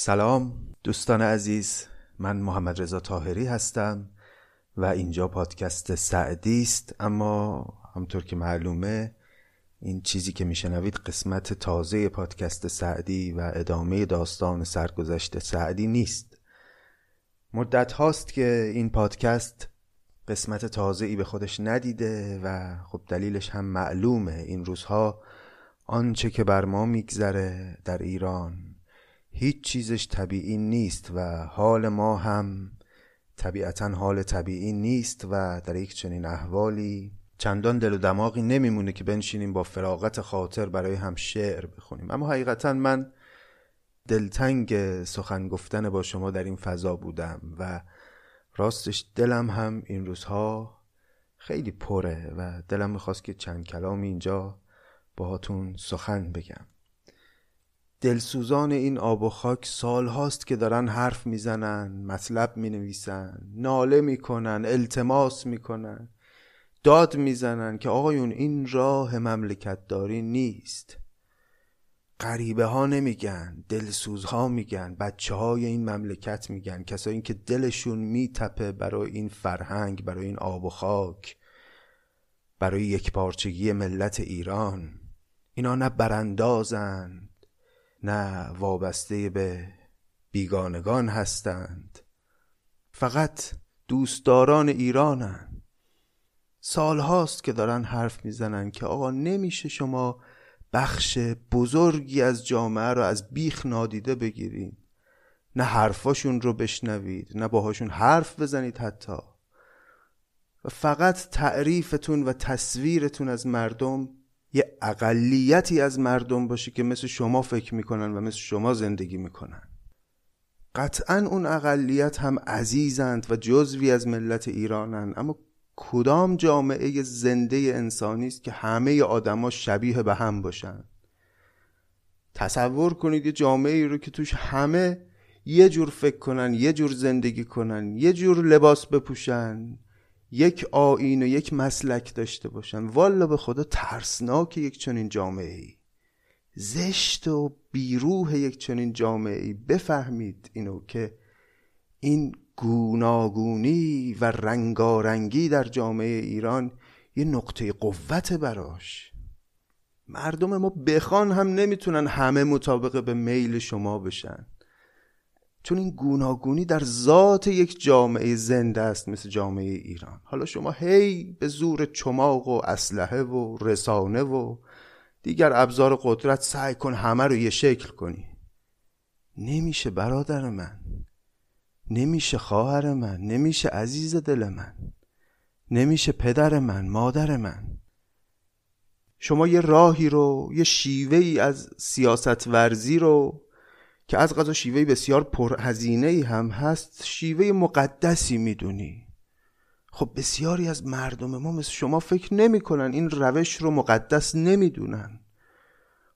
سلام دوستان عزیز من محمد رضا تاهری هستم و اینجا پادکست سعدی است. اما همطور که معلومه این چیزی که میشنوید قسمت تازه پادکست سعدی و ادامه داستان سرگذشت سعدی نیست. مدت هاست که این پادکست قسمت تازه ای به خودش ندیده و خب دلیلش هم معلومه. این روزها آنچه که بر ما میگذره در ایران هیچ چیزش طبیعی نیست و حال ما هم طبیعتا حال طبیعی نیست و در یک چنین احوالی چندان دل و دماغی نمیمونه که بنشینیم با فراغت خاطر برای هم شعر بخونیم. اما حقیقتا من دلتنگ سخن گفتن با شما در این فضا بودم و راستش دلم هم این روزها خیلی پره و دلم می‌خواست که چند کلام اینجا باهاتون سخن بگم. دلسوزان این آب و خاک سال هاست که دارن حرف می‌زنن مطلب می نویسن ناله می‌کنن التماس می‌کنن داد می‌زنن که آقایون این راه مملکت داری نیست. غریبه ها نمیگن دلسوزها میگن بچه های این مملکت میگن کسایی که دلشون میتپه برای این فرهنگ برای این آب و خاک برای یک پارچگی ملت ایران. اینا نه براندازن نه وابسته به بیگانگان هستند. فقط دوستداران ایرانند سال هاست که دارن حرف می‌زنن که آقا نمیشه شما بخش بزرگی از جامعه رو از بیخ نادیده بگیرین. نه حرفاشون رو بشنوید نه باهاشون حرف بزنید حتی. و فقط تعریفتون و تصویرتون از مردم یه اقلیتی از مردم باشه که مثل شما فکر می‌کنن و مثل شما زندگی می‌کنن. قطعا اون اقلیت هم عزیزند و جزوی از ملت ایرانند اما کدام جامعه زنده انسانی است که همه آدما شبیه به هم باشن؟ تصور کنید یه جامعه ای رو که توش همه یه جور فکر کنن یه جور زندگی کنن یه جور لباس بپوشن. یک آین و یک مسلک داشته باشن. والا به خدا ترسناک یک چنین جامعه ای زشت و بیروه یک چنین جامعه ای بفهمید اینو که این گوناگونی و رنگارنگی در جامعه ایران یه نقطه قوت براش. مردم ما بخوان هم نمی‌تونن همه مطابق به میل شما بشن. چون این گوناگونی در ذات یک جامعه زنده است مثل جامعه ایران. حالا شما هی به زور چماق و اسلحه و رسانه و دیگر ابزار قدرت سعی کن همه رو یه شکل کنی. نمیشه برادر من نمیشه خواهر من نمیشه عزیز دل من نمیشه پدر من مادر من. شما یه راهی رو یه شیوه ای از سیاست ورزی رو که از غذا شیوه بسیار پرهزینه ای هم هست شیوه مقدسی می‌دونی. خب بسیاری از مردم ما مثل شما فکر نمی‌کنن این روش رو مقدس نمی‌دونن.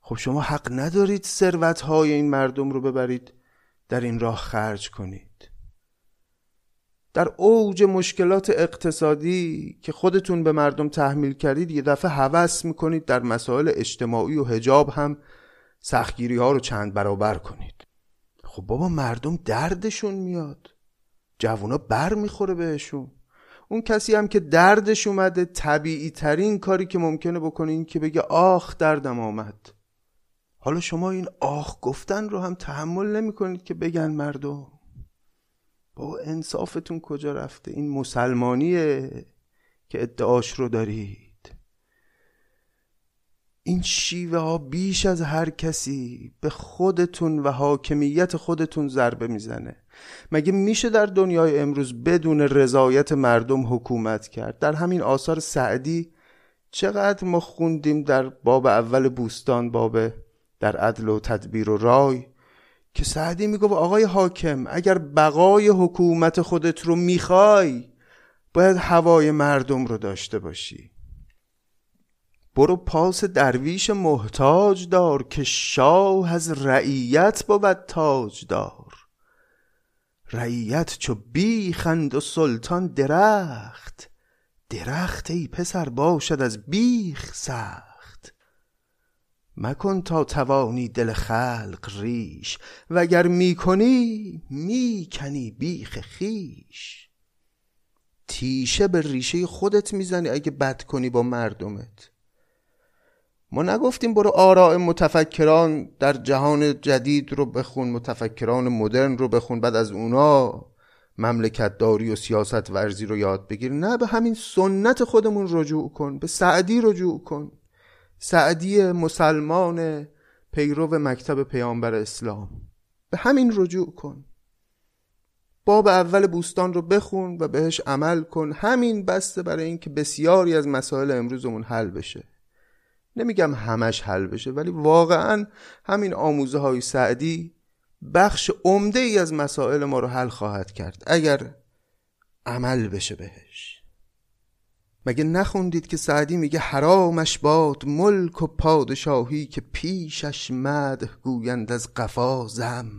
خب شما حق ندارید ثروت های این مردم رو ببرید در این راه خرج کنید. در اوج مشکلات اقتصادی که خودتون به مردم تحمیل کردید یه دفعه هوس می‌کنید در مسائل اجتماعی و هجاب هم سختگیری ها رو چند برابر کنید. خب بابا مردم دردشون میاد. جوونا بر می‌خوره بهشون. اون کسی هم که دردش اومده طبیعی ترین کاری که ممکنه بکنه این که بگه آخ دردم آمد. حالا شما این آخ گفتن رو هم تحمل نمی کنید که بگن مردم. بابا انصافتون کجا رفته؟ این مسلمانیه که ادعاش رو دارید این شیوه ها بیش از هر کسی به خودتون و حاکمیت خودتون ضربه می‌زنه. مگه میشه در دنیای امروز بدون رضایت مردم حکومت کرد؟ در همین آثار سعدی چقدر ما خوندیم در باب اول بوستان باب در عدل و تدبیر و رای که سعدی می‌گفت آقای حاکم اگر بقای حکومت خودت رو می‌خوای باید هوای مردم رو داشته باشی. برو پاس درویش محتاج دار که شاه از رعیت بود تاج دار رعیت چو بیخند و سلطان درخت. درخت ای پسر باشد از بیخ سخت. مکن تا توانی دل خلق ریش وگر می‌کنی می‌کنی بیخ خیش تیشه به ریشه خودت می‌زنی اگه بد کنی با مردمت. ما نگفتیم برو آراء متفکران در جهان جدید رو بخون متفکران مدرن رو بخون بعد از اونا مملکت داری و سیاست ورزی رو یاد بگیر. نه به همین سنت خودمون رجوع کن به سعدی رجوع کن. سعدی مسلمان پیرو مکتب پیامبر اسلام. به همین رجوع کن. باب اول بوستان رو بخون و بهش عمل کن. همین بسته برای اینکه بسیاری از مسائل امروزمون حل بشه. نمیگم همش حل بشه ولی واقعا همین آموزه های سعدی بخش عمده ای از مسائل ما رو حل خواهد کرد اگر عمل بشه بهش. مگه نخوندید که سعدی میگه حرامش باد ملک و پادشاهی که پیشش مده گویند از قفا زم.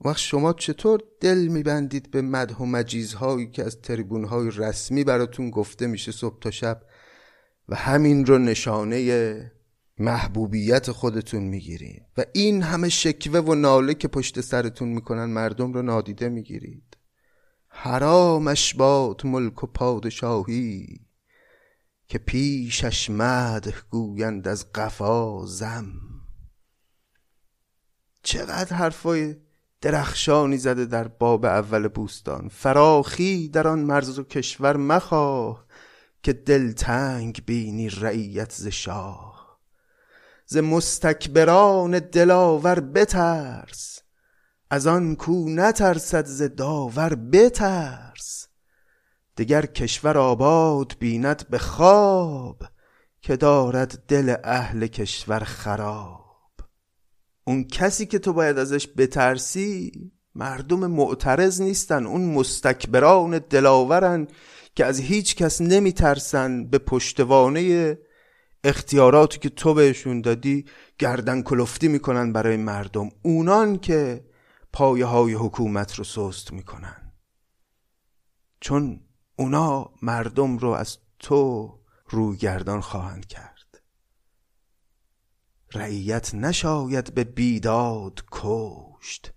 وقت شما چطور دل میبندید به مده و مجیزهایی که از تریبونهای رسمی براتون گفته میشه صبح تا شب؟ و همین رو نشانه محبوبیت خودتون می‌گیرید. و این همه شکوه و ناله که پشت سرتون می‌کنن مردم رو نادیده می‌گیرید. حرامش باد ملک و پادشاهی که پیشش مده گویند از قفا زم. چقدر حرفای درخشانی زده در باب اول بوستان. فراخی در آن مرز و کشور مخواه. که دلتنگ بینی رعیت ز شاه. ز مستکبران دلاور بترس از آن کو نترسد ز داور بترس. دگر کشور آباد بیند به خواب که دارد دل اهل کشور خراب. اون کسی که تو باید ازش بترسی مردم معترض نیستن اون مستکبران دلاورن که از هیچ کس نمیترسن به پشتوانه اختیاراتی که تو بهشون دادی گردن کلفتی می‌کنن برای مردم. اونان که پایه های حکومت رو سست می‌کنن. چون اونا مردم رو از تو روگردان خواهند کرد. رعیت نشاید به بیداد کشت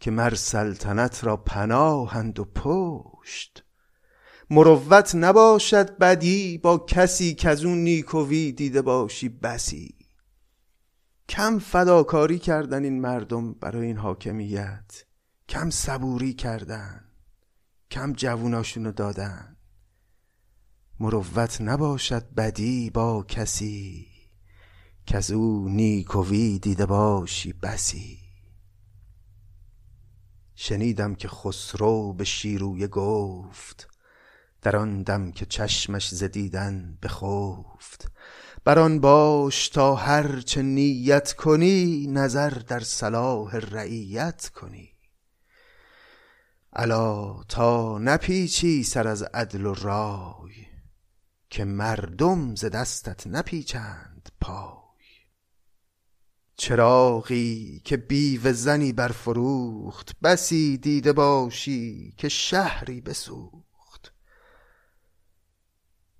که مر سلطنت را پناهند و پشت. مروت نباشد بدی با کسی که از اون نیکوی دیده باشی بسی. کم فداکاری کردن این مردم برای این حاکمیت کم صبوری کردن کم جووناشونو دادن. مروت نباشد بدی با کسی که از او نیکوی دیده باشی بسی. شنیدم که خسرو به شیرویه گفت در آن دم که چشمش زدیدن بخفت. بر آن باش تا هر چه نیت کنی نظر در صلاح رعیت کنی. الا تا نپیچی سر از عدل و رای که مردم ز دستت نپیچند پای. چراغی که بیوه زنی برفروخت بسی دیده باشی که شهری بسوخت.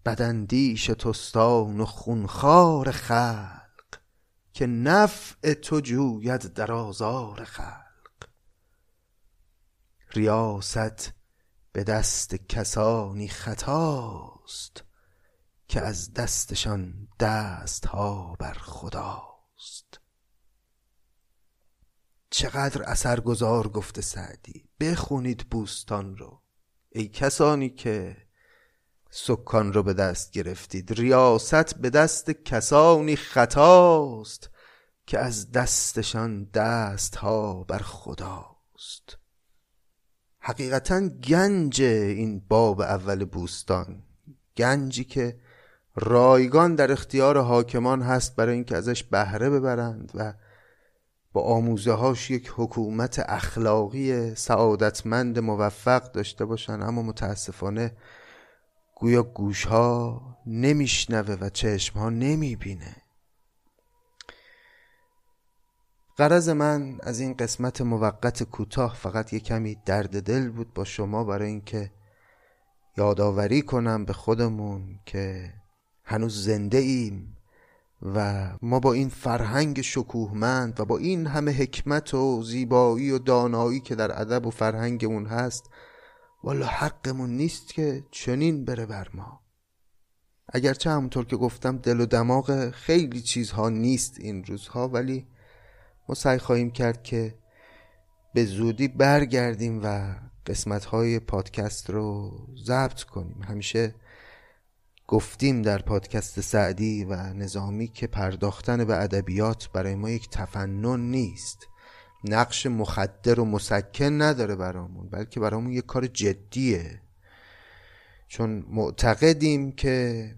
بداندیش تستان و خونخوار خلق که نفع تو جوید در آزار خلق. ریاست به دست کسانی خطاست که از دستشان دستها بر خداست. چقدر اثرگذار گفته سعدی بخونید بوستان رو. ای کسانی که سکان رو به دست گرفتید. ریاست به دست کسانی خطاست که از دستشان دست ها بر خداست. حقیقتا گنج این باب اول بوستان گنجی که رایگان در اختیار حاکمان هست برای اینکه ازش بهره ببرند و با آموزه هاش یک حکومت اخلاقی سعادتمند موفق داشته باشن. اما متاسفانه گویا گوش ها نمیشنوه و چشم ها نمی‌بینه. قرض من از این قسمت موقت کوتاه فقط یه کمی درد دل بود با شما برای اینکه یادآوری کنم به خودمون که هنوز زنده ایم و ما با این فرهنگ شکوهمند و با این همه حکمت و زیبایی و دانایی که در ادب و فرهنگمون هست والا حقمون نیست که چنین بره بر ما. اگرچه همونطور که گفتم دل و دماغ خیلی چیزها نیست این روزها ولی ما سعی خواهیم کرد که به زودی برگردیم و قسمت های پادکست رو ضبط کنیم. همیشه گفتیم در پادکست سعدی و نظامی که پرداختن به ادبیات برای ما یک تفنن نیست. نقش مخدر و مسکن نداره برامون بلکه برامون یک کار جدیه. چون معتقدیم که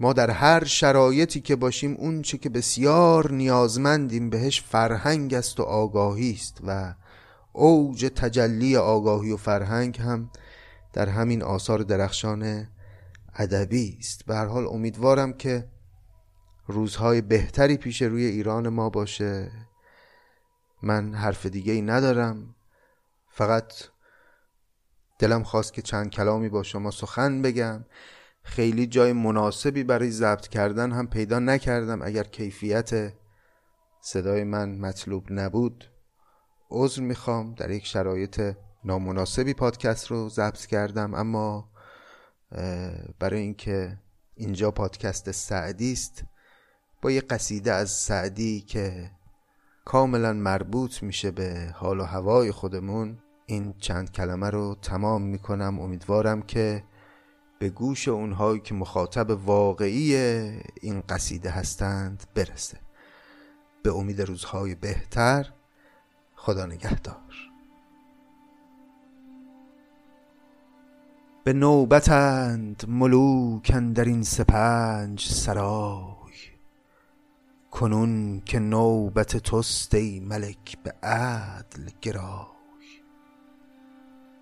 ما در هر شرایطی که باشیم اون چه که بسیار نیازمندیم بهش فرهنگ است و آگاهی است و اوج تجلی آگاهی و فرهنگ هم در همین آثار درخشان ادبی است. به هر حال امیدوارم که روزهای بهتری پیش روی ایران ما باشه. من حرف دیگه ای ندارم. فقط دلم خواست که چند کلامی با شما سخن بگم. خیلی جای مناسبی برای ضبط کردن هم پیدا نکردم. اگر کیفیت صدای من مطلوب نبود عذر می‌خوام. در یک شرایط نامناسبی پادکست رو ضبط کردم. اما برای اینکه اینجا پادکست سعدی است با یه قصیده از سعدی که کاملا مربوط میشه به حال و هوای خودمون. این چند کلمه رو تمام می‌کنم. امیدوارم که به گوش اونهایی که مخاطب واقعی این قصیده هستند برسه. به امید روزهای بهتر خدا نگهدار. به نوبتند ملوکن در این سپنج سرای کنون که نوبت توست ای ملک به عدل گرای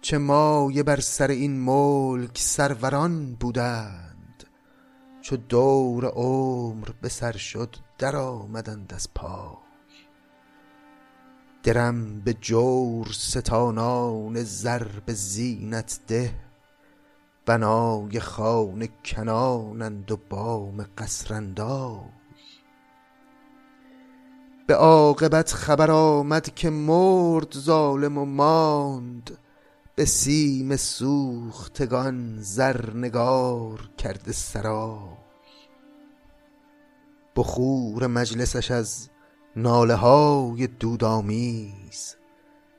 چه مایه بر سر این ملک سروران بودند چو دور عمر به سر شد در آمدند از پای درم به جور ستانان زر به زینت ده بنای خانه کنانند و بام قصر به عاقبت خبر آمد که مرد ظالم و ماند. به سیم سوختگان زرنگار کرده سرای. بخور مجلسش از ناله های دودآمیز.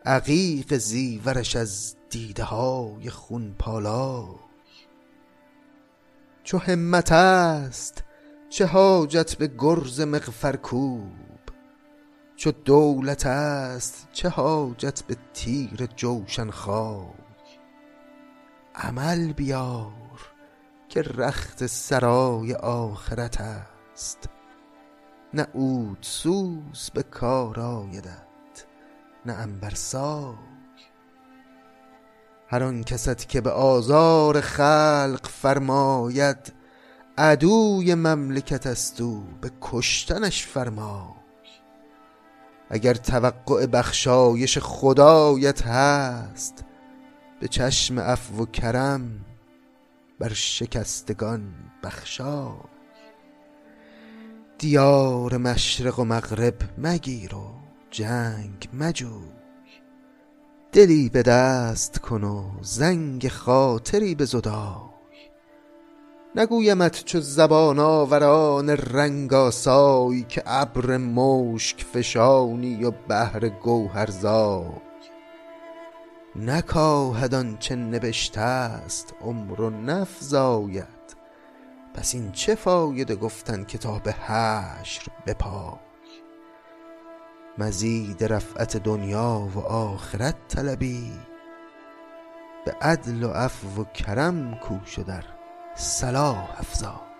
عقیق زیورش از دیده های خون پالای. چو همت است چه حاجت به گرز مغفرکوب چو دولت است چه حاجت به تیر جوشن خای عمل بیار که رخت سرای آخرت است. نه عود سوز به کار آیدت نه عنبرسای هر آن کست که به آزار خلق فرماید عدوی مملکت است او به کشتنش فرمای اگر توقع بخشایش خدایت هست به چشم عفو و کرم بر شکستگان بخشای. دیار مشرق و مغرب مگیر و جنگ مجوی. دلی به دست کن و زنگ خاطری به زدای. نگویمت چو زبان آوران رنگ آسای که ابر مشک فشانی و بحر گوهرزای نکاهد آنچه نبشته است عمر و نفزاید. پس این چه فایده گفتن کتاب حشر بپای؟ مزید رفعت دنیا و آخرت طلبی. به عدل و عفو و کرم کوش در. صلاح افزای